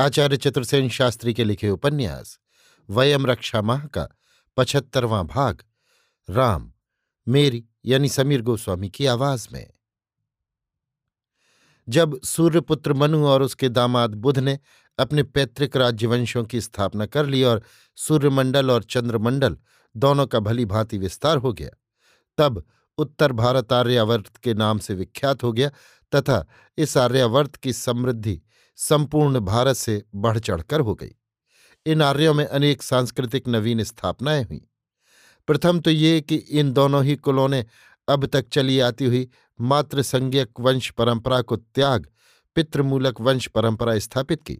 आचार्य चतुर्सेन शास्त्री के लिखे उपन्यास, वयम रक्षा माह का पचहत्तरवां भाग, राम, मेरी, यानी समीर गोस्वामी की आवाज़ में। जब सूर्यपुत्र मनु और उसके दामाद बुध ने अपने पैतृक राज्यवंशों की स्थापना कर ली और सूर्यमंडल और चंद्रमंडल दोनों का भली भांति विस्तार हो गया, तब उत्तर भारत आर्यावर्त के नाम से विख्यात हो गया तथा इस आर्यावर्त की समृद्धि संपूर्ण भारत से बढ़ चढ़कर हो गई। इन आर्यों में अनेक सांस्कृतिक नवीन स्थापनाएँ हुई। प्रथम तो ये कि इन दोनों ही कुलों ने अब तक चली आती हुई मातृ संज्ञक वंश परंपरा को त्याग, पितृमूलक वंश परंपरा स्थापित की।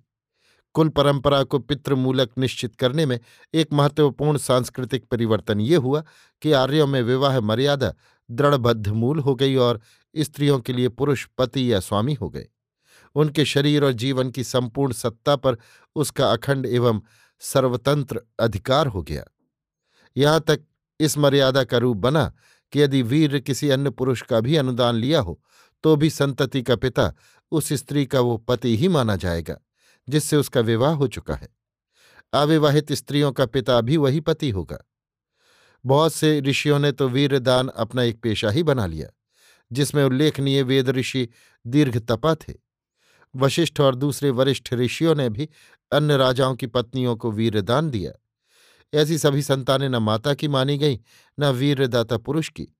कुल परंपरा को पितृमूलक निश्चित करने में एक महत्वपूर्ण सांस्कृतिक परिवर्तन ये हुआ कि आर्यों में विवाह मर्यादा दृढ़बद्ध मूल हो गई और स्त्रियों के लिए पुरुष पति या स्वामी हो गए। उनके शरीर और जीवन की संपूर्ण सत्ता पर उसका अखंड एवं सर्वतंत्र अधिकार हो गया। यहाँ तक इस मर्यादा का रूप बना कि यदि वीर किसी अन्य पुरुष का भी अनुदान लिया हो तो भी संतति का पिता उस स्त्री का वो पति ही माना जाएगा, जिससे उसका विवाह हो चुका है। अविवाहित स्त्रियों का पिता भी वही पति होगा। बहुत से ऋषियों ने तो वीरदान अपना एक पेशा ही बना लिया, जिसमें उल्लेखनीय वेद ऋषि दीर्घ तपा थे। वशिष्ठ और दूसरे वरिष्ठ ऋषियों ने भी अन्य राजाओं की पत्नियों को वीरदान दिया। ऐसी सभी संतानें न माता की मानी गई, न वीरदाता पुरुष की।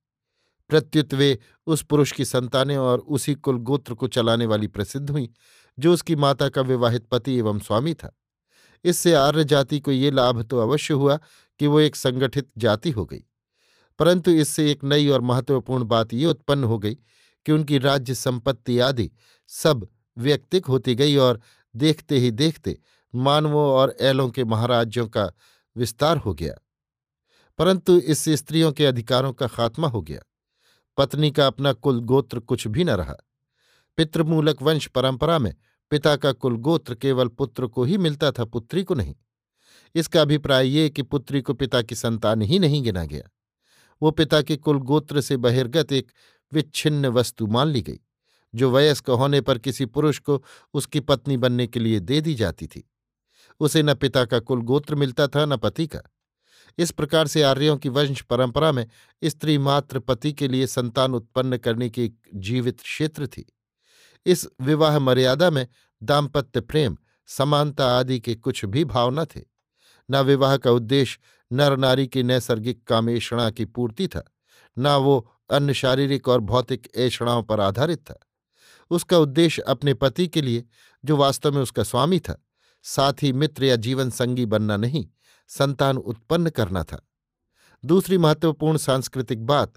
प्रत्युत वे उस पुरुष की संतानें और उसी कुल गोत्र को चलाने वाली प्रसिद्ध हुई, जो उसकी माता का विवाहित पति एवं स्वामी था। इससे आर्य जाति को ये लाभ तो अवश्य हुआ कि वो एक संगठित जाति हो गई। परंतु इससे एक नई और महत्वपूर्ण बात ये उत्पन्न हो गई कि उनकी राज्य, संपत्ति आदि सब व्यक्तिक होती गई और देखते ही देखते मानवों और ऐलों के महाराज्यों का विस्तार हो गया। परंतु इससे स्त्रियों के अधिकारों का खात्मा हो गया। पत्नी का अपना कुल गोत्र कुछ भी न रहा। पितृमूलक वंश परंपरा में पिता का कुल गोत्र केवल पुत्र को ही मिलता था, पुत्री को नहीं। इसका अभिप्राय ये कि पुत्री को पिता की संतान ही नहीं गिना गया। वो पिता के कुल गोत्र से बहिर्गत एक विच्छिन्न वस्तु मान ली गई। जो वयस्क होने पर किसी पुरुष को उसकी पत्नी बनने के लिए दे दी जाती थी। उसे न पिता का कुल गोत्र मिलता था, न पति का। इस प्रकार से आर्यों की वंश परंपरा में स्त्री मात्र पति के लिए संतान उत्पन्न करने की एक जीवित क्षेत्र थी। इस विवाह मर्यादा में दाम्पत्य प्रेम, समानता आदि के कुछ भी भाव न थे। न विवाह का उद्देश्य नर नारी की नैसर्गिक कामेषणा की पूर्ति था, न वो अन्य शारीरिक और भौतिक ऐषणाओं पर आधारित था। उसका उद्देश्य अपने पति के लिए, जो वास्तव में उसका स्वामी था, साथ मित्र या जीवन संगी बनना नहीं, संतान उत्पन्न करना था। दूसरी महत्वपूर्ण सांस्कृतिक बात,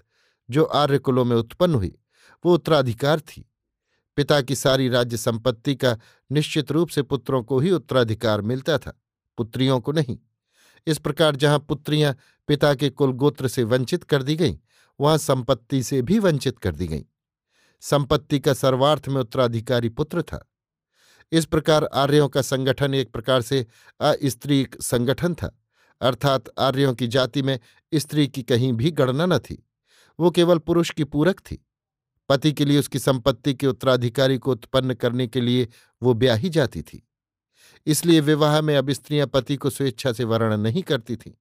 जो आर्य कुलों में उत्पन्न हुई, वो उत्तराधिकार थी। पिता की सारी राज्य संपत्ति का निश्चित रूप से पुत्रों को ही उत्तराधिकार मिलता था, पुत्रियों को नहीं। इस प्रकार जहाँ पुत्रियाँ पिता के कुल गोत्र से वंचित कर दी गईं, वहाँ संपत्ति से भी वंचित कर दी गईं। संपत्ति का सर्वार्थ में उत्तराधिकारी पुत्र था। इस प्रकार आर्यों का संगठन एक प्रकार से अस्त्री संगठन था, अर्थात आर्यों की जाति में स्त्री की कहीं भी गणना न थी। वो केवल पुरुष की पूरक थी। पति के लिए उसकी संपत्ति के उत्तराधिकारी को उत्पन्न करने के लिए वो ब्याही जाती थी। इसलिए विवाह में अब स्त्रियाँ पति को स्वेच्छा से वर्ण नहीं करती थीं।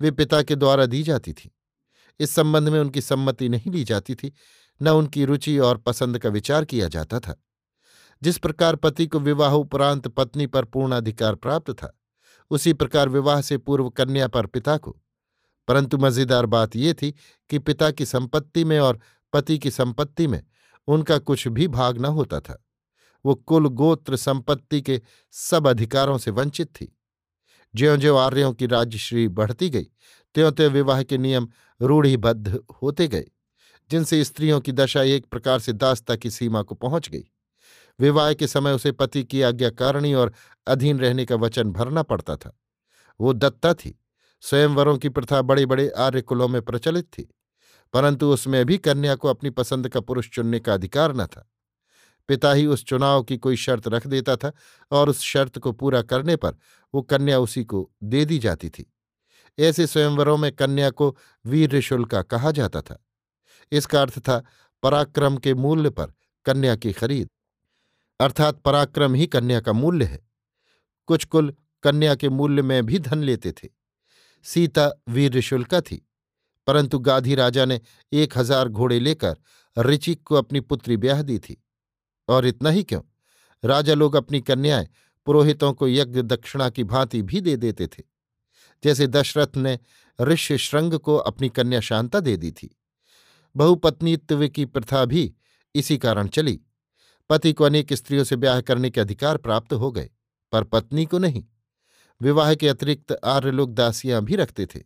वे पिता के द्वारा दी जाती थीं। इस संबंध में उनकी सम्मति नहीं ली जाती थी। न उनकी रुचि और पसंद का विचार किया जाता था। जिस प्रकार पति को विवाह उपरांत पत्नी पर पूर्ण अधिकार प्राप्त था, उसी प्रकार विवाह से पूर्व कन्या पर पिता को। परंतु मज़ेदार बात यह थी कि पिता की संपत्ति में और पति की संपत्ति में उनका कुछ भी भाग न होता था। वो कुल गोत्र संपत्ति के सब अधिकारों से वंचित थी। ज्यो ज्यो आर्यों की राज्यश्री बढ़ती गई त्यों त्यों विवाह के नियम रूढ़िबद्ध होते गए। जिनसे स्त्रियों की दशा एक प्रकार से दासता की सीमा को पहुँच गई। विवाह के समय उसे पति की आज्ञाकारिणी और अधीन रहने का वचन भरना पड़ता था। वो दत्ता थी। स्वयंवरों की प्रथा बड़े बड़े आर्य कुलों में प्रचलित थी। परंतु उसमें भी कन्या को अपनी पसंद का पुरुष चुनने का अधिकार न था। पिता ही उस चुनाव की कोई शर्त रख देता था और उस शर्त को पूरा करने पर वो कन्या उसी को दे दी जाती थी। ऐसे स्वयंवरों में कन्या को वीर शुल्का कहा जाता था। इसका अर्थ था पराक्रम के मूल्य पर कन्या की खरीद। अर्थात पराक्रम ही कन्या का मूल्य है। कुछ कुल कन्या के मूल्य में भी धन लेते थे। सीता वीर शुल्का थी, परंतु गाधी राजा ने एक हज़ार घोड़े लेकर ऋचिक को अपनी पुत्री ब्याह दी थी। और इतना ही क्यों? राजा लोग अपनी कन्याएँ पुरोहितों को यज्ञ दक्षिणा की भांति भी दे देते थे। जैसे दशरथ ने ऋष्य श्रृंग को अपनी कन्या शांता दे दी थी। बहुपत्नीत्व की प्रथा भी इसी कारण चली। पति को अनेक स्त्रियों से ब्याह करने के अधिकार प्राप्त हो गए, पर पत्नी को नहीं। विवाह के अतिरिक्त आर्य लोग दासियाँ भी रखते थे।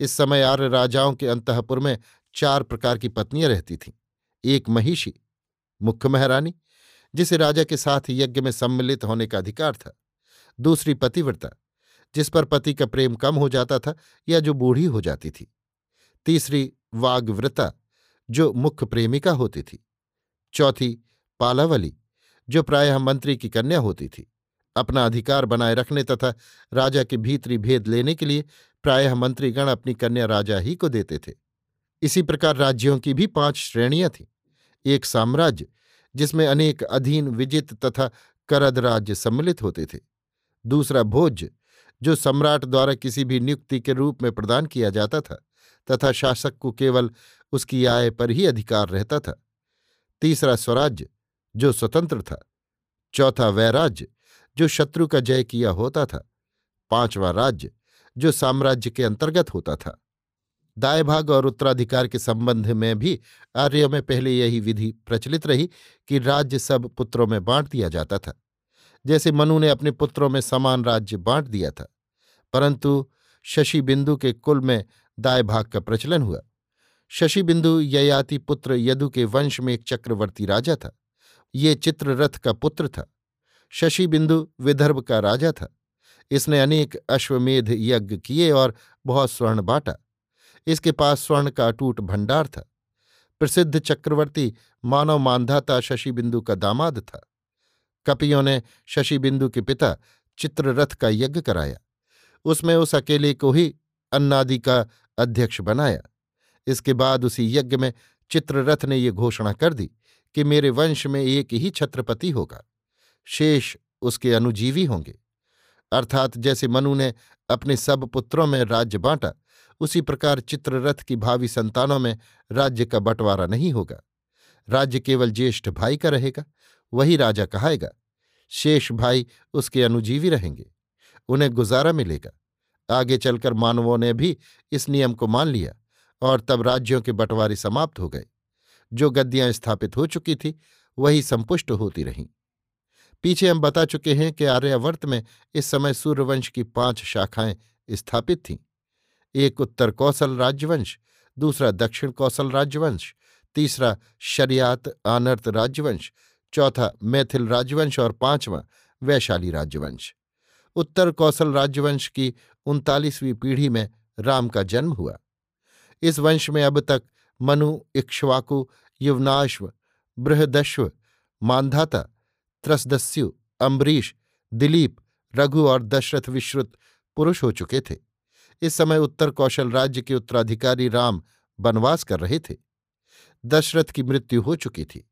इस समय आर्य राजाओं के अंतपुर में चार प्रकार की पत्नियाँ रहती थीं। एक महिषी, मुख्य महारानी, जिसे राजा के साथ यज्ञ में सम्मिलित होने का अधिकार था। दूसरी पतिव्रता, जिस पर पति का प्रेम कम हो जाता था या जो बूढ़ी हो जाती थी। तीसरी वाग्व्रता जो मुख्य प्रेमिका होती थी। चौथी, पालावली, जो प्रायः मंत्री की कन्या होती थी। अपना अधिकार बनाए रखने तथा राजा के भीतरी भेद लेने के लिए प्रायः मंत्रीगण अपनी कन्या राजा ही को देते थे। इसी प्रकार राज्यों की भी पाँच श्रेणियाँ थीं। एक साम्राज्य, जिसमें अनेक अधीन, विजित तथा करद राज्य सम्मिलित होते थे। दूसरा भोज्य, जो सम्राट द्वारा किसी भी नियुक्ति के रूप में प्रदान किया जाता था तथा शासक को केवल उसकी आय पर ही अधिकार रहता था। तीसरा स्वराज्य, जो स्वतंत्र था। चौथा वैराज्य, जो शत्रु का जय किया होता था। पांचवा राज्य, जो साम्राज्य के अंतर्गत होता था। दाय भाग और उत्तराधिकार के संबंध में भी आर्यों में पहले यही विधि प्रचलित रही कि राज्य सब पुत्रों में बांट दिया जाता था। जैसे मनु ने अपने पुत्रों में समान राज्य बांट दिया था, परंतु शशि बिंदु के कुल में दाय भाग का प्रचलन हुआ। शशि बिंदु ययाति पुत्र यदु के वंश में एक चक्रवर्ती राजा था। ये चित्ररथ का पुत्र था। शशि बिंदु विदर्भ का राजा था। इसने अनेक अश्वमेध यज्ञ किए और बहुत स्वर्ण बांटा। इसके पास स्वर्ण का अटूट भंडार था। प्रसिद्ध चक्रवर्ती मानव मानधाता शशि बिंदु का दामाद था। कपियों ने शशि बिंदु के पिता चित्ररथ का यज्ञ कराया। उसमें उस अकेले को ही अन्नादि का अध्यक्ष बनाया। इसके बाद उसी यज्ञ में चित्ररथ ने ये घोषणा कर दी कि मेरे वंश में एक ही छत्रपति होगा। शेष उसके अनुजीवी होंगे। अर्थात जैसे मनु ने अपने सब पुत्रों में राज्य बांटा, उसी प्रकार चित्ररथ की भावी संतानों में राज्य का बंटवारा नहीं होगा। राज्य केवल ज्येष्ठ भाई का रहेगा, वही राजा कहाएगा, शेष भाई उसके अनुजीवी रहेंगे, उन्हें गुजारा मिलेगा। आगे चलकर मानवों ने भी इस नियम को मान लिया। और तब राज्यों के बंटवारे समाप्त हो गए। जो गद्दियाँ स्थापित हो चुकी थी, वही संपुष्ट होती रहीं। पीछे हम बता चुके हैं कि आर्यावर्त में इस समय सूर्यवंश की पाँच शाखाएँ स्थापित थीं। एक उत्तर कौशल राज्यवंश, दूसरा दक्षिण कौशल राज्यवंश, तीसरा शरियात आनर्त राज्यवंश, चौथा मैथिल राज्यवंश और पांचवां वैशाली राज्यवंश। उत्तर कौशल राज्यवंश की उनतालीसवीं पीढ़ी में राम का जन्म हुआ। इस वंश में अब तक मनु, इक्ष्वाकु, युवनाश्व, बृहदश्व, मानधाता, त्रसदस्यु, अम्बरीश, दिलीप, रघु और दशरथ विश्रुत पुरुष हो चुके थे। इस समय उत्तर कौशल राज्य के उत्तराधिकारी राम वनवास कर रहे थे। दशरथ की मृत्यु हो चुकी थी।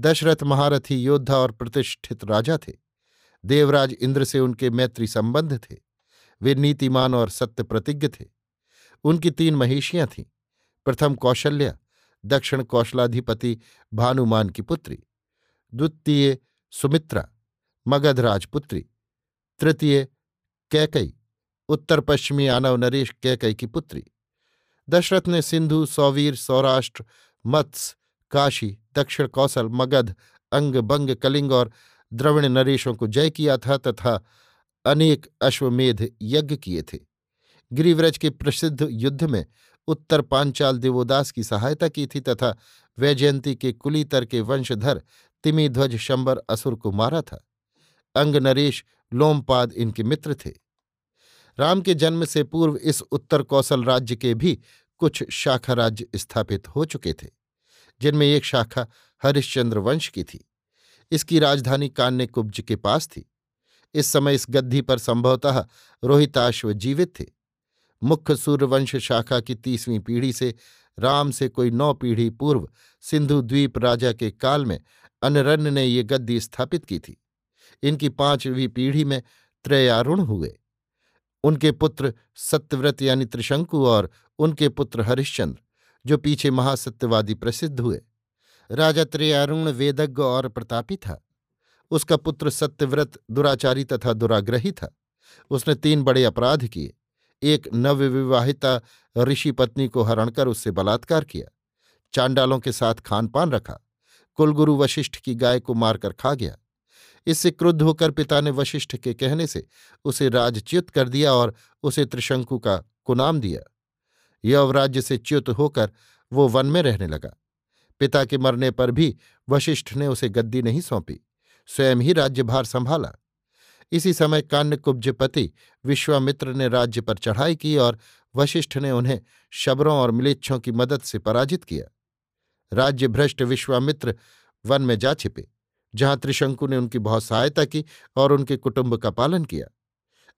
दशरथ महारथी योद्धा और प्रतिष्ठित राजा थे। देवराज इंद्र से उनके मैत्री संबंध थे। वे नीतिमान और सत्य प्रतिज्ञ थे। उनकी तीन महिषियाँ थीं। प्रथम कौशल्या, दक्षिण कौशलाधिपति भानुमान की पुत्री, द्वितीय सुमित्रा, मगध राजपुत्री, तृतीय कैकई, उत्तर पश्चिमी आनव नरेश कैकई की पुत्री दशरथ ने सिंधु, सौवीर, सौराष्ट्र मत्स्य काशी, दक्षिण कौशल, मगध, अंग बंग, कलिंग और द्रविण नरेशों को जय किया था तथा अनेक अश्वमेध यज्ञ किए थे। गिरिव्रज के प्रसिद्ध युद्ध में उत्तर पांचाल देवोदास की सहायता की थी तथा वैजयंती के कुलीतर के वंशधर तिमिध्वज शंबर असुर को मारा था। अंग नरेश लोमपाद इनके मित्र थे। राम के जन्म से पूर्व इस उत्तर कौशल राज्य के भी कुछ शाखा राज्य स्थापित हो चुके थे, जिनमें एक शाखा हरिश्चंद्र वंश की थी। इसकी राजधानी कान्य कुब्ज के पास थी। इस समय इस गद्दी पर संभवतः रोहिताश्व जीवित थे। मुख्य सूर्यवंश शाखा की तीसवीं पीढ़ी से राम से कोई नौ पीढ़ी पूर्व सिंधु द्वीप राजा के काल में अनरण्य ने ये गद्दी स्थापित की थी। इनकी पांचवीं पीढ़ी में त्रयारुण हुए। उनके पुत्र सत्यव्रत यानी त्रिशंकु और उनके पुत्र हरिश्चंद्र, जो पीछे महासत्यवादी प्रसिद्ध हुए। राजा त्रयारुण वेदज्ञ और प्रतापी था। उसका पुत्र सत्यव्रत दुराचारी तथा दुराग्रही था। उसने तीन बड़े अपराध किए। एक नवविवाहिता ऋषि पत्नी को हरण कर उससे बलात्कार किया। चांडालों के साथ खान पान रखा। कुलगुरु वशिष्ठ की गाय को मारकर खा गया। इससे क्रुद्ध होकर पिता ने वशिष्ठ के कहने से उसे राजच्युत कर दिया और उसे त्रिशंकु का कुनाम दिया। यवराज्य से च्युत होकर वो वन में रहने लगा। पिता के मरने पर भी वशिष्ठ ने उसे गद्दी नहीं सौंपी। स्वयं ही राज्यभार संभाला। इसी समय कान्यकुब्जपति विश्वामित्र ने राज्य पर चढ़ाई की और वशिष्ठ ने उन्हें शबरों और मिलेच्छों की मदद से पराजित किया। राज्य भ्रष्ट विश्वामित्र वन में जा छिपे, जहाँ त्रिशंकु ने उनकी बहुत सहायता की और उनके कुटुंब का पालन किया।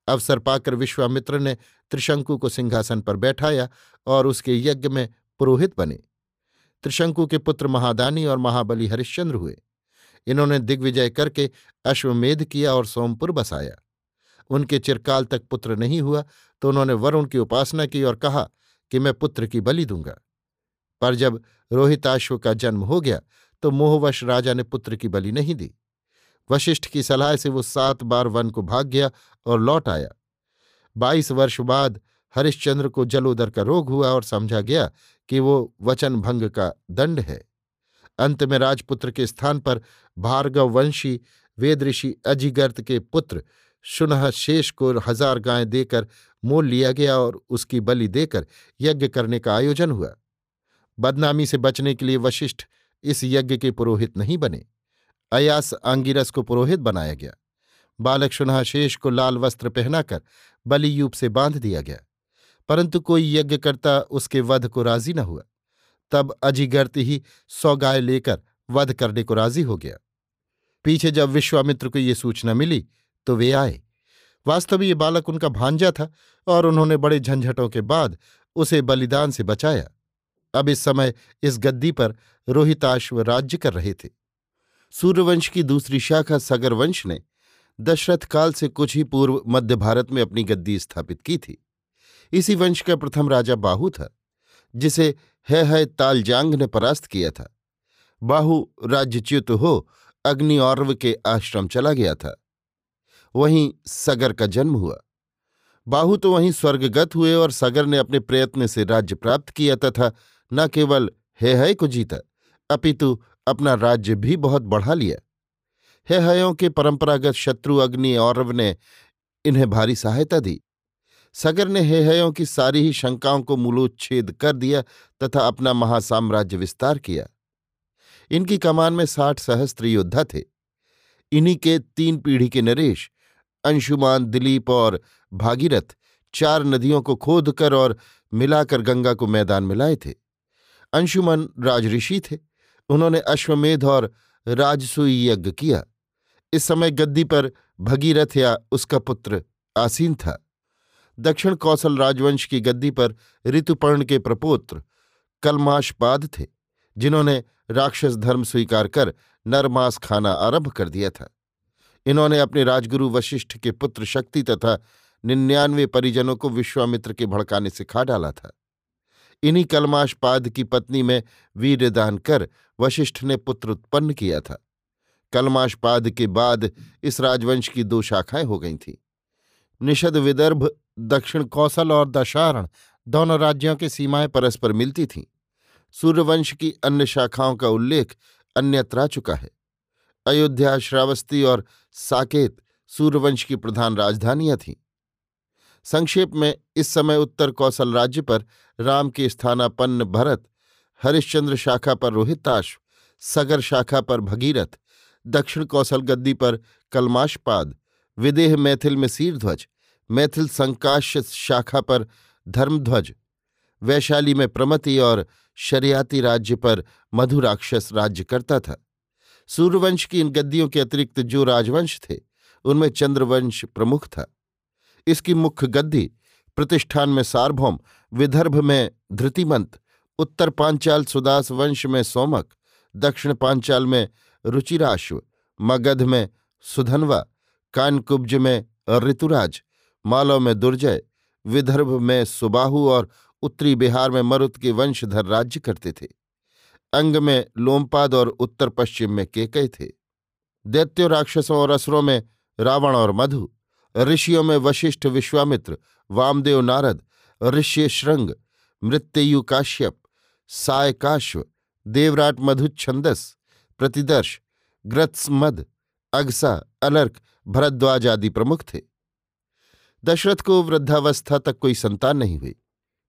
अवसर पाकर विश्वामित्र ने त्रिशंकु को सिंहासन पर बैठाया और उसके यज्ञ में पुरोहित बने। त्रिशंकु के पुत्र महादानी और महाबली हरिश्चंद्र हुए। इन्होंने दिग्विजय करके अश्वमेध किया और सोमपुर बसाया। उनके चिरकाल तक पुत्र नहीं हुआ तो उन्होंने वरुण की उपासना की और कहा कि मैं पुत्र की बलि दूँगा। पर जब रोहिताश्व का जन्म हो गया तो मोहवश राजा ने पुत्र की बलि नहीं दी। वशिष्ठ की सलाह से वो सात बार वन को भाग गया और लौट आया। बाईस वर्ष बाद हरिश्चंद्र को जलोदर का रोग हुआ और समझा गया कि वो वचन भंग का दंड है। अंत में राजपुत्र के स्थान पर भार्गव वंशी वेद ऋषि अजिगर्त के पुत्र शुनह शेष को हज़ार गायें देकर मोल लिया गया और उसकी बलि देकर यज्ञ करने का आयोजन हुआ। बदनामी से बचने के लिए वशिष्ठ इस यज्ञ के पुरोहित नहीं बने। अयास आंगिरस को पुरोहित बनाया गया। बालक शेष को लाल वस्त्र पहनाकर बलियूप से बाँध दिया गया। परंतु कोई यज्ञकर्ता उसके वध को राज़ी न हुआ। तब अजिगर्त ही सौ गाय लेकर वध करने को राज़ी हो गया। पीछे जब विश्वामित्र को ये सूचना मिली तो वे आए। वास्तव में ये बालक उनका भांजा था और उन्होंने बड़े झंझटों के बाद उसे बलिदान से बचाया। अब इस समय इस गद्दी पर रोहिताश्व राज्य कर रहे थे। सूर्यवंश की दूसरी शाखा सगर वंश ने दशरथ काल से कुछ ही पूर्व मध्य भारत में अपनी गद्दी स्थापित की थी। इसी वंश का प्रथम राजा बाहु था, जिसे है है, तालजांग ने परास्त किया था। बाहु राज्यच्युत हो, अग्नि और्व के आश्रम चला गया था। वहीं सगर का जन्म हुआ। बाहु तो वहीं स्वर्गगत हुए और सगर ने अपने प्रयत्न से राज्य प्राप्त किया तथा न केवल हे हय को जीता, अपितु अपना राज्य भी बहुत बढ़ा लिया। हे हयों के परंपरागत शत्रु अग्नि औरव ने इन्हें भारी सहायता दी। सगर ने हेहयों की सारी ही शंकाओं को मूलोच्छेद कर दिया तथा अपना महासाम्राज्य विस्तार किया। इनकी कमान में साठ सहस्त्र योद्धा थे। इन्हीं के तीन पीढ़ी के नरेश, अंशुमान, दिलीप और भागीरथ चार नदियों को खोदकर और मिलाकर गंगा को मैदान में लाए थे। अंशुमन राजऋषि थे। उन्होंने अश्वमेध और राजसूई यज्ञ किया। इस समय गद्दी पर भगीरथ या उसका पुत्र आसीन था। दक्षिण कौशल राजवंश की गद्दी पर ऋतुपर्ण के प्रपोत्र कलमाशपाद थे, जिन्होंने राक्षस धर्म स्वीकार कर नरमास खाना आरंभ कर दिया था। इन्होंने अपने राजगुरु वशिष्ठ के पुत्र शक्ति तथा निन्यानवे परिजनों को विश्वामित्र के भड़काने से खा डाला था। इन्हीं कलमाशपाद की पत्नी में वीरदान कर वशिष्ठ ने पुत्र उत्पन्न किया था। कलमाशपाद के बाद इस राजवंश की दो शाखाएँ हो गई थीं। निषद, विदर्भ, दक्षिण कौशल और दशारण दोनों राज्यों की सीमाएँ परस्पर मिलती थीं। सूर्यवंश की अन्य शाखाओं का उल्लेख अन्यत्र आ चुका है। अयोध्या, श्रावस्ती और साकेत सूर्यवंश की प्रधान राजधानियाँ थीं। संक्षेप में, इस समय उत्तर कौशल राज्य पर राम के स्थानापन्न भरत, हरिश्चंद्र शाखा पर रोहिताश्व सगर शाखा पर भगीरथ, दक्षिण कौशल गद्दी पर कलमाशपाद विदेह मैथिल में सीरध्वज मैथिल संकाश्य शाखा पर धर्मध्वज, वैशाली में प्रमति और शरियाती राज्य पर मधुराक्षस राज्य करता था। सूर्यवंश की इन गद्दियों के अतिरिक्त जो राजवंश थे, उनमें चंद्रवंश प्रमुख था। इसकी मुख्य गद्दी प्रतिष्ठान में सार्वभौम, विदर्भ में धृतिमंत, उत्तर पांचाल सुदास वंश में सोमक, दक्षिण पांचाल में रुचिराश्व, मगध में सुधनवा, कानकुब्ज में ऋतुराज मालव में दुर्जय, विदर्भ में सुबाहु और उत्तरी बिहार में मरुत के वंशधर राज्य करते थे। अंग में लोमपाद और उत्तर पश्चिम में केकय थे। दैत्यो, राक्षसों और असुरों में रावण और मधु, ऋषियों में वशिष्ठ विश्वामित्र, वामदेव नारद, ऋष्य श्रृंग मृत्युयु काश्यप सायकाश्व देवराट मधुच्छंदस प्रतिदर्श, ग्रत्समद, अगसा, अलर्क, भरद्वाज आदि प्रमुख थे। दशरथ को वृद्धावस्था तक कोई संतान नहीं हुई।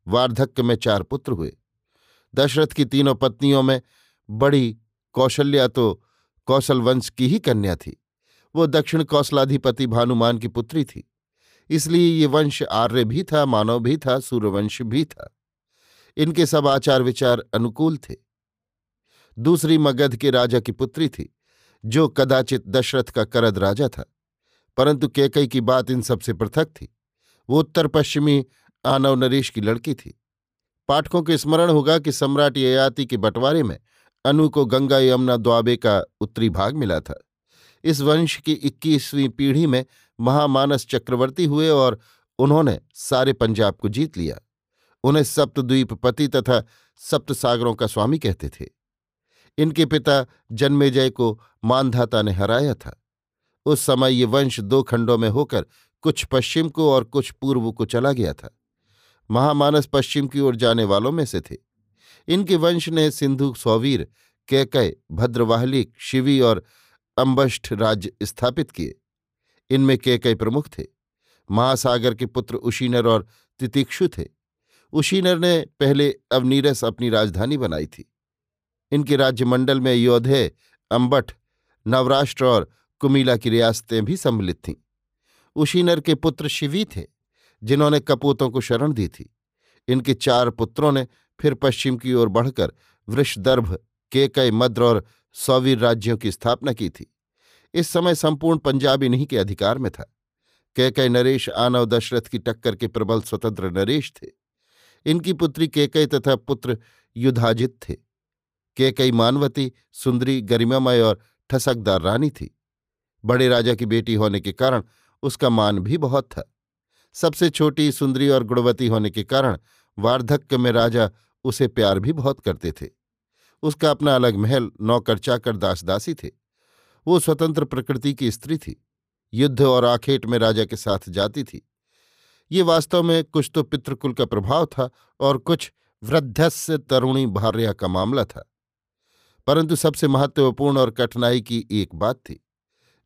वार्धक्य में चार पुत्र हुए। दशरथ की तीनों पत्नियों में बड़ी कौशल्या तो कौशल वंश की ही कन्या थी। वो दक्षिण कौशलाधिपति भानुमान की पुत्री थी। इसलिए ये वंश आर्य भी था, मानव भी था, सूर्यवंश भी था। इनके सब आचार विचार अनुकूल थे। दूसरी मगध के राजा की पुत्री थी, जो कदाचित दशरथ का करद राजा था। परंतु केकई की बात इन सबसे पृथक थी। वो उत्तर पश्चिमी आनव नरेश की लड़की थी। पाठकों को स्मरण होगा कि सम्राट ययाति के बंटवारे में अनु को गंगा यमुना द्वाबे का उत्तरी भाग मिला था। इस वंश की इक्कीसवीं पीढ़ी में महामानस चक्रवर्ती हुए और उन्होंने सारे पंजाब को जीत लिया। उन्हें सप्तद्वीपपति तथा सप्त सागरों का स्वामी कहते थे। इनके पिता जन्मेजय को मानधाता ने हराया था। उस समय ये वंश दो खंडों में होकर कुछ पश्चिम को और कुछ पूर्व को चला गया था। महामानस पश्चिम की ओर जाने वालों में से थे। इनके वंश ने सिंधु सौवीर कैकय भद्रवाहलिक शिवी और अम्बष्ठ राज्य स्थापित किए। इनमें कैकय प्रमुख थे। महासागर के पुत्र उशीनर और तितिक्षु थे। उशीनर ने पहले अवनीरस अपनी राजधानी बनाई थी। इनके राज्यमंडल में योधे अम्बठ नवराष्ट्र और कुमिला की रियासतें भी सम्मिलित थीं। उशीनर के पुत्र शिवी थे, जिन्होंने कपूतों को शरण दी थी। इनके चार पुत्रों ने फिर पश्चिम की ओर बढ़कर वृषदर्भ केकय मद्र और सौवीर राज्यों की स्थापना की थी। इस समय संपूर्ण पंजाब इन्हीं के अधिकार में था। कैकय नरेश आनव दशरथ की टक्कर के प्रबल स्वतंत्र नरेश थे। इनकी पुत्री केकई तथा पुत्र युधाजित थे। केकई मानवती, सुंदरी, गरिमामय और ठसकदार रानी थी। बड़े राजा की बेटी होने के कारण उसका मान भी बहुत था। सबसे छोटी, सुंदरी और गुणवती होने के कारण वार्धक्य में राजा उसे प्यार भी बहुत करते थे। उसका अपना अलग महल, नौकर, चाकर, दासदासी थे। वो स्वतंत्र प्रकृति की स्त्री थी। युद्ध और आखेट में राजा के साथ जाती थी। ये वास्तव में कुछ तो पितृकुल का प्रभाव था और कुछ वृद्धस्य तरुणी भार्या का मामला था। परंतु सबसे महत्वपूर्ण और कठिनाई की एक बात थी।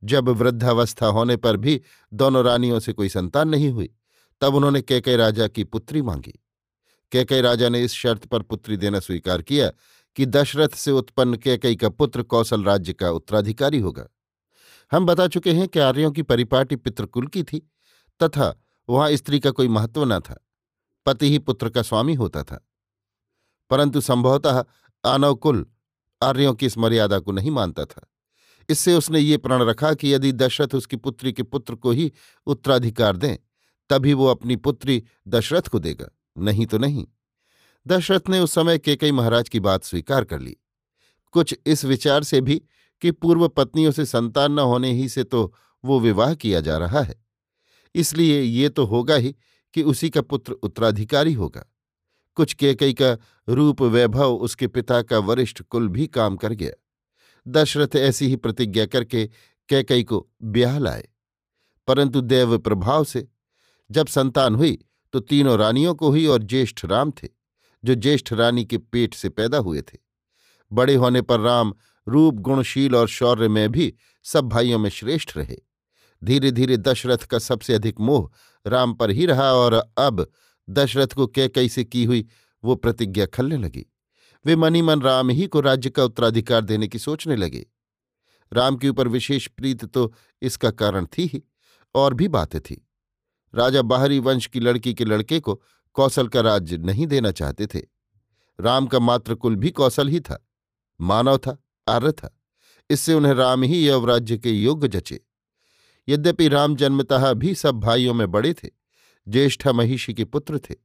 जब वृद्धावस्था होने पर भी दोनों रानियों से कोई संतान नहीं हुई, तब उन्होंने कैकई राजा की पुत्री मांगी। कैकई राजा ने इस शर्त पर पुत्री देना स्वीकार किया कि दशरथ से उत्पन्न कैकई का पुत्र कौशल राज्य का उत्तराधिकारी होगा। हम बता चुके हैं कि आर्यों की परिपाटी पितृकुल की थी, तथा वहाँ स्त्री का कोई महत्व न था, पति ही पुत्र का स्वामी होता था। परंतु संभवतः आनवकुल आर्यों की इस मर्यादा को नहीं मानता था। इससे उसने ये प्रण रखा कि यदि दशरथ उसकी पुत्री के पुत्र को ही उत्तराधिकार दें, तभी वो अपनी पुत्री दशरथ को देगा। नहीं तो नहीं। दशरथ ने उस समय केकई महाराज की बात स्वीकार कर ली। कुछ इस विचार से भी कि पूर्व पत्नियों से संतान न होने ही से तो वो विवाह किया जा रहा है। इसलिए ये तो होगा ही कि उसी का पुत्र उत्तराधिकारी होगा। कुछ केकई का रूप वैभव उसके पिता का वरिष्ठ कुल भी काम कर गया। दशरथ ऐसी ही प्रतिज्ञा करके कैकई को ब्याह लाए। परंतु देव प्रभाव से जब संतान हुई तो तीनों रानियों को हुई और ज्येष्ठ राम थे, जो ज्येष्ठ रानी के पेट से पैदा हुए थे। बड़े होने पर राम रूप, गुणशील और शौर्य में भी सब भाइयों में श्रेष्ठ रहे। धीरे धीरे दशरथ का सबसे अधिक मोह राम पर ही रहा और अब दशरथ को कैकई से की हुई वो प्रतिज्ञा खलने लगी। वे मनी मन राम ही को राज्य का उत्तराधिकार देने की सोचने लगे। राम के ऊपर विशेष प्रीत तो इसका कारण थी ही, और भी बातें थी। राजा बाहरी वंश की लड़की के लड़के को कौशल का राज्य नहीं देना चाहते थे। राम का मातृकुल भी कौशल ही था, मानव था, आर्य था, इससे उन्हें राम ही यवराज्य के योग्य जचे। यद्यपि राम जन्मतः भी सब भाइयों में बड़े थे, ज्येष्ठा महिषी के पुत्र थे,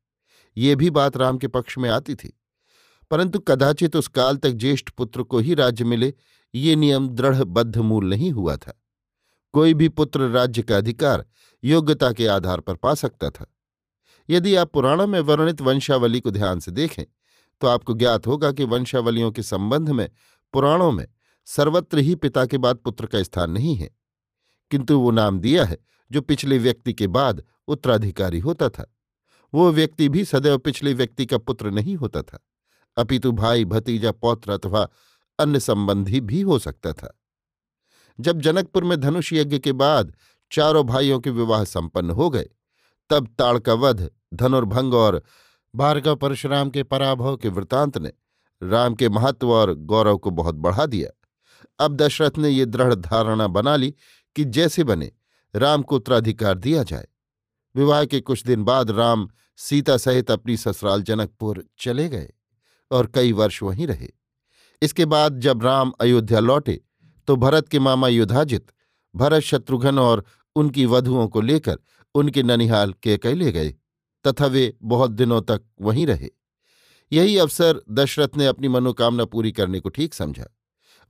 ये भी बात राम के पक्ष में आती थी। परंतु कदाचित उस काल तक ज्येष्ठ पुत्र को ही राज्य मिले, ये नियम दृढ़ बद्ध मूल नहीं हुआ था। कोई भी पुत्र राज्य का अधिकार योग्यता के आधार पर पा सकता था। यदि आप पुराणों में वर्णित वंशावली को ध्यान से देखें तो आपको ज्ञात होगा कि वंशावलियों के संबंध में पुराणों में सर्वत्र ही पिता के बाद पुत्र का स्थान नहीं है। किंतु वो नाम दिया है, जो पिछले व्यक्ति के बाद उत्तराधिकारी होता था। वो व्यक्ति भी सदैव पिछले व्यक्ति का पुत्र नहीं होता था। अपितु भाई, भतीजा, पौत्र अथवा अन्य संबंधी भी हो सकता था। जब जनकपुर में धनुष यज्ञ के बाद चारों भाइयों के विवाह संपन्न हो गए, तब ताड़का वध धनुर्भंग और भार्गव परशुराम के पराभव के वृतांत ने राम के महत्व और गौरव को बहुत बढ़ा दिया। अब दशरथ ने ये दृढ़ धारणा बना ली कि जैसे बने, राम को उत्तराधिकार दिया जाए। विवाह के कुछ दिन बाद राम सीता सहित अपनी ससुराल जनकपुर चले गए। और कई वर्ष वहीं रहे। इसके बाद जब राम अयोध्या लौटे तो भरत के मामा युधाजित भरत शत्रुघ्न और उनकी वधुओं को लेकर उनके ननिहाल के ले गए, तथा वे बहुत दिनों तक वहीं रहे। यही अवसर दशरथ ने अपनी मनोकामना पूरी करने को ठीक समझा।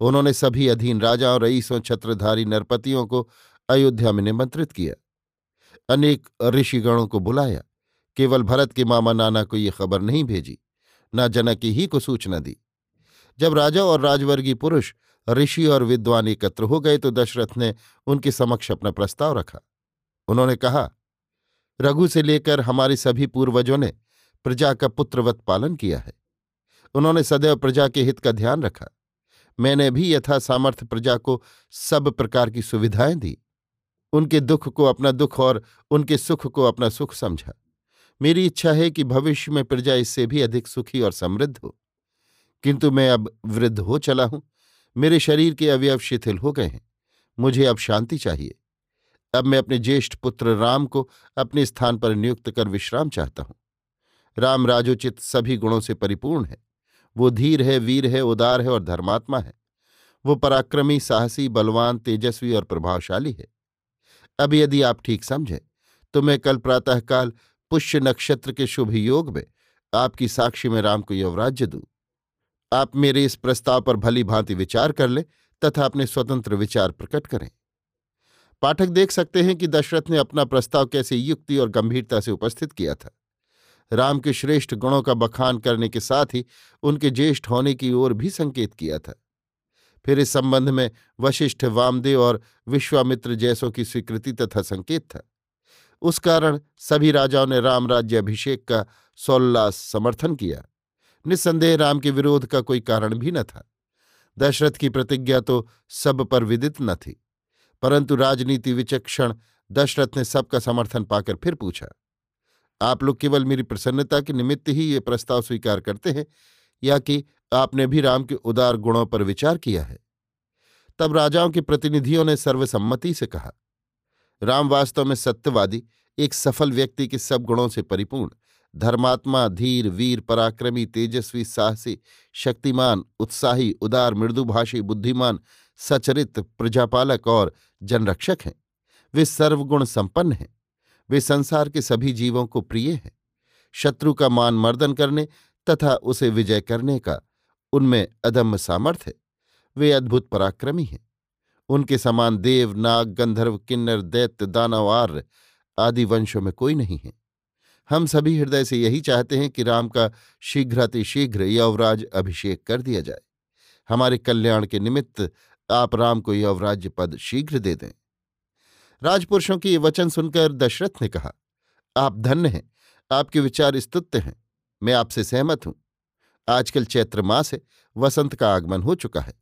उन्होंने सभी अधीन राजाओं रईसों छत्रधारी नरपतियों को अयोध्या में निमंत्रित किया। अनेक ऋषिगणों को बुलाया। केवल भरत के मामा नाना को ये खबर नहीं भेजी। न जनक ही को सूचना दी। जब राजा और राजवर्गीय पुरुष, ऋषि और विद्वान एकत्र हो गए तो दशरथ ने उनके समक्ष अपना प्रस्ताव रखा। उन्होंने कहा, रघु से लेकर हमारे सभी पूर्वजों ने प्रजा का पुत्रवत पालन किया है। उन्होंने सदैव प्रजा के हित का ध्यान रखा। मैंने भी यथा सामर्थ्य प्रजा को सब प्रकार की सुविधाएँ दी। उनके दुख को अपना दुख और उनके सुख को अपना सुख समझा। मेरी इच्छा है कि भविष्य में प्रजा इससे भी अधिक सुखी और समृद्ध हो। किंतु मैं अब वृद्ध हो चला हूँ। मेरे शरीर के अवयव शिथिल हो गए हैं। मुझे अब शांति चाहिए। अब मैं अपने ज्येष्ठ पुत्र राम को अपने स्थान पर नियुक्त कर विश्राम चाहता हूँ। राम राजोचित सभी गुणों से परिपूर्ण है। वो धीर है, वीर है, उदार है और धर्मात्मा है। वो पराक्रमी, साहसी, बलवान, तेजस्वी और प्रभावशाली है। अब यदि आप ठीक समझें तो मैं कल प्रातःकाल पुष्य नक्षत्र के शुभ योग में आपकी साक्षी में राम को यवराज्य दूँ। आप मेरे इस प्रस्ताव पर भली भांति विचार कर लें तथा अपने स्वतंत्र विचार प्रकट करें। पाठक देख सकते हैं कि दशरथ ने अपना प्रस्ताव कैसे युक्ति और गंभीरता से उपस्थित किया था। राम के श्रेष्ठ गुणों का बखान करने के साथ ही उनके ज्येष्ठ होने की ओर भी संकेत किया था। फिर इस संबंध में वशिष्ठ वामदेव और विश्वामित्र जैसों की स्वीकृति तथा संकेत था। उस कारण सभी राजाओं ने राम राज्य अभिषेक का सोल्लास समर्थन किया। निस्संदेह राम के विरोध का कोई कारण भी न था। दशरथ की प्रतिज्ञा तो सब पर विदित न थी, परंतु राजनीति विचक्षण दशरथ ने सबका समर्थन पाकर फिर पूछा, आप लोग केवल मेरी प्रसन्नता के निमित्त ही ये प्रस्ताव स्वीकार करते हैं, या कि आपने भी राम के उदार गुणों पर विचार किया है? तब राजाओं के प्रतिनिधियों ने सर्वसम्मति से कहा राम वास्तव में सत्यवादी, एक सफल व्यक्ति के सब गुणों से परिपूर्ण, धर्मात्मा, धीर, वीर, पराक्रमी, तेजस्वी, साहसी, शक्तिमान, उत्साही, उदार, मृदुभाषी, बुद्धिमान, सचरित, प्रजापालक और जनरक्षक हैं। वे सर्वगुण संपन्न हैं। वे संसार के सभी जीवों को प्रिय हैं। शत्रु का मान मर्दन करने तथा उसे विजय करने का उनमें अदम्य सामर्थ्य है। वे अद्भुत पराक्रमी हैं। उनके समान देव, नाग, गंधर्व, किन्नर, दैत्य, दानव, आर्य आदि वंशों में कोई नहीं है। हम सभी हृदय से यही चाहते हैं कि राम का शीघ्रातिशीघ्र यवराज अभिषेक कर दिया जाए। हमारे कल्याण के निमित्त आप राम को यवराज्य पद शीघ्र दे दें। राजपुरुषों के ये वचन सुनकर दशरथ ने कहा, आप धन्य हैं, आपके विचार स्तुत्य हैं, मैं आपसे सहमत हूँ। आजकल चैत्र मास है, वसंत का आगमन हो चुका है।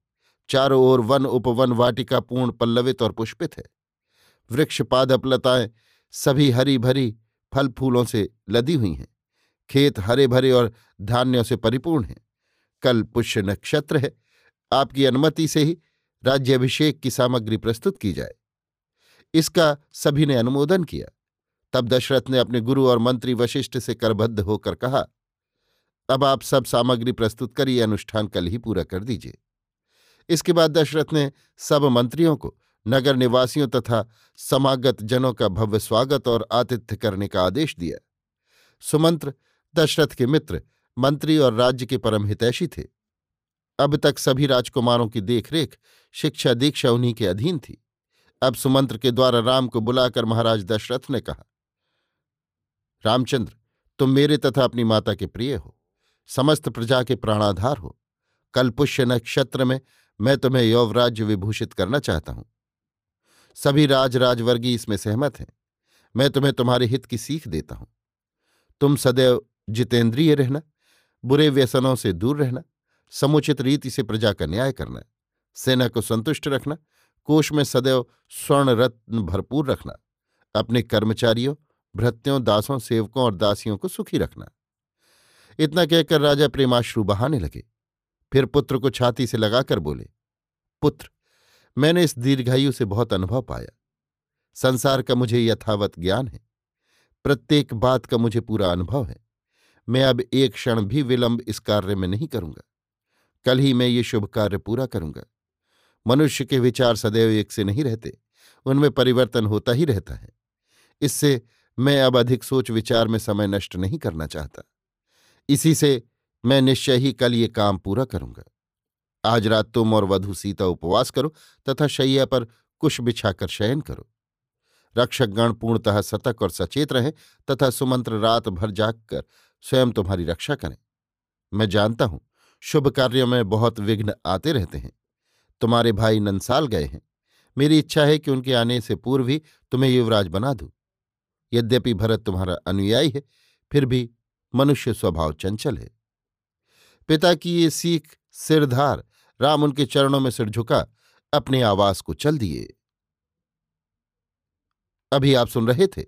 चारों ओर वन उपवन वाटिका पूर्ण पल्लवित और पुष्पित है। वृक्ष पादपलताएँ सभी हरी भरी फल फूलों से लदी हुई हैं। खेत हरे भरे और धान्यों से परिपूर्ण हैं। कल पुष्य नक्षत्र है। आपकी अनुमति से ही राज्याभिषेक की सामग्री प्रस्तुत की जाए। इसका सभी ने अनुमोदन किया। तब दशरथ ने अपने गुरु और मंत्री वशिष्ठ से करबद्ध होकर कहा, अब आप सब सामग्री प्रस्तुत कर ये अनुष्ठान कल ही पूरा कर दीजिए। इसके बाद दशरथ ने सब मंत्रियों को, नगर निवासियों तथा समागत जनों का भव्य स्वागत और आतिथ्य करने का आदेश दिया। सुमंत्र, दशरथ के मित्र, मंत्री और राज्य के परम हितैषी थे। अब तक सभी राजकुमारों की देखरेख, शिक्षा दीक्षा उन्हीं के अधीन थी। अब सुमंत्र के द्वारा राम को बुलाकर महाराज दशरथ ने कहा, रामचंद्र, तुम मेरे तथा अपनी माता के प्रिय हो, समस्त प्रजा के प्राणाधार हो। कल पुष्य नक्षत्र में मैं तुम्हें यौवराज्य विभूषित करना चाहता हूँ। सभी राज राजवर्गीय इसमें सहमत हैं। मैं तुम्हें तुम्हारे हित की सीख देता हूँ। तुम सदैव जितेंद्रिय रहना, बुरे व्यसनों से दूर रहना, समुचित रीति से प्रजा का न्याय करना, सेना को संतुष्ट रखना, कोष में सदैव स्वर्ण रत्न भरपूर रखना, अपने कर्मचारियों, भृत्यों, दासों, सेवकों और दासियों को सुखी रखना। इतना कहकर राजा प्रेमाश्रु बहाने लगे। फिर पुत्र को छाती से लगाकर बोले, पुत्र, मैंने इस दीर्घायु से बहुत अनुभव पाया। संसार का मुझे यथावत ज्ञान है। प्रत्येक बात का मुझे पूरा अनुभव है। मैं अब एक क्षण भी विलंब इस कार्य में नहीं करूँगा। कल ही मैं ये शुभ कार्य पूरा करूँगा। मनुष्य के विचार सदैव एक से नहीं रहते। उनमें परिवर्तन होता ही रहता है। इससे मैं अब अधिक सोच विचार में समय नष्ट नहीं करना चाहता। इसी से मैं निश्चय ही कल ये काम पूरा करूँगा। आज रात तुम और वधु सीता उपवास करो तथा शैया पर कुश बिछाकर शयन करो। रक्षकगण पूर्णतः सतर्क और सचेत रहें तथा सुमंत्र रात भर जागकर स्वयं तुम्हारी रक्षा करें। मैं जानता हूँ शुभ कार्यों में बहुत विघ्न आते रहते हैं। तुम्हारे भाई नंसाल गए हैं। मेरी इच्छा है कि उनके आने से पूर्व ही तुम्हें युवराज बना दूँ। यद्यपि भरत तुम्हारा अनुयायी है, फिर भी मनुष्य स्वभाव चंचल है। पिता की ये सीख सिरधार राम उनके चरणों में सिर झुका, अपने आवास को चल दिए। अभी आप सुन रहे थे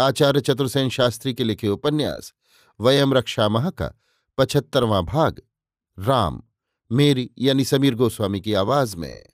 आचार्य चतुर्सेन शास्त्री के लिखे उपन्यास, वयम रक्षा मह का पचहत्तरवां भाग, राम, मेरी यानी समीर गोस्वामी की आवाज़ में।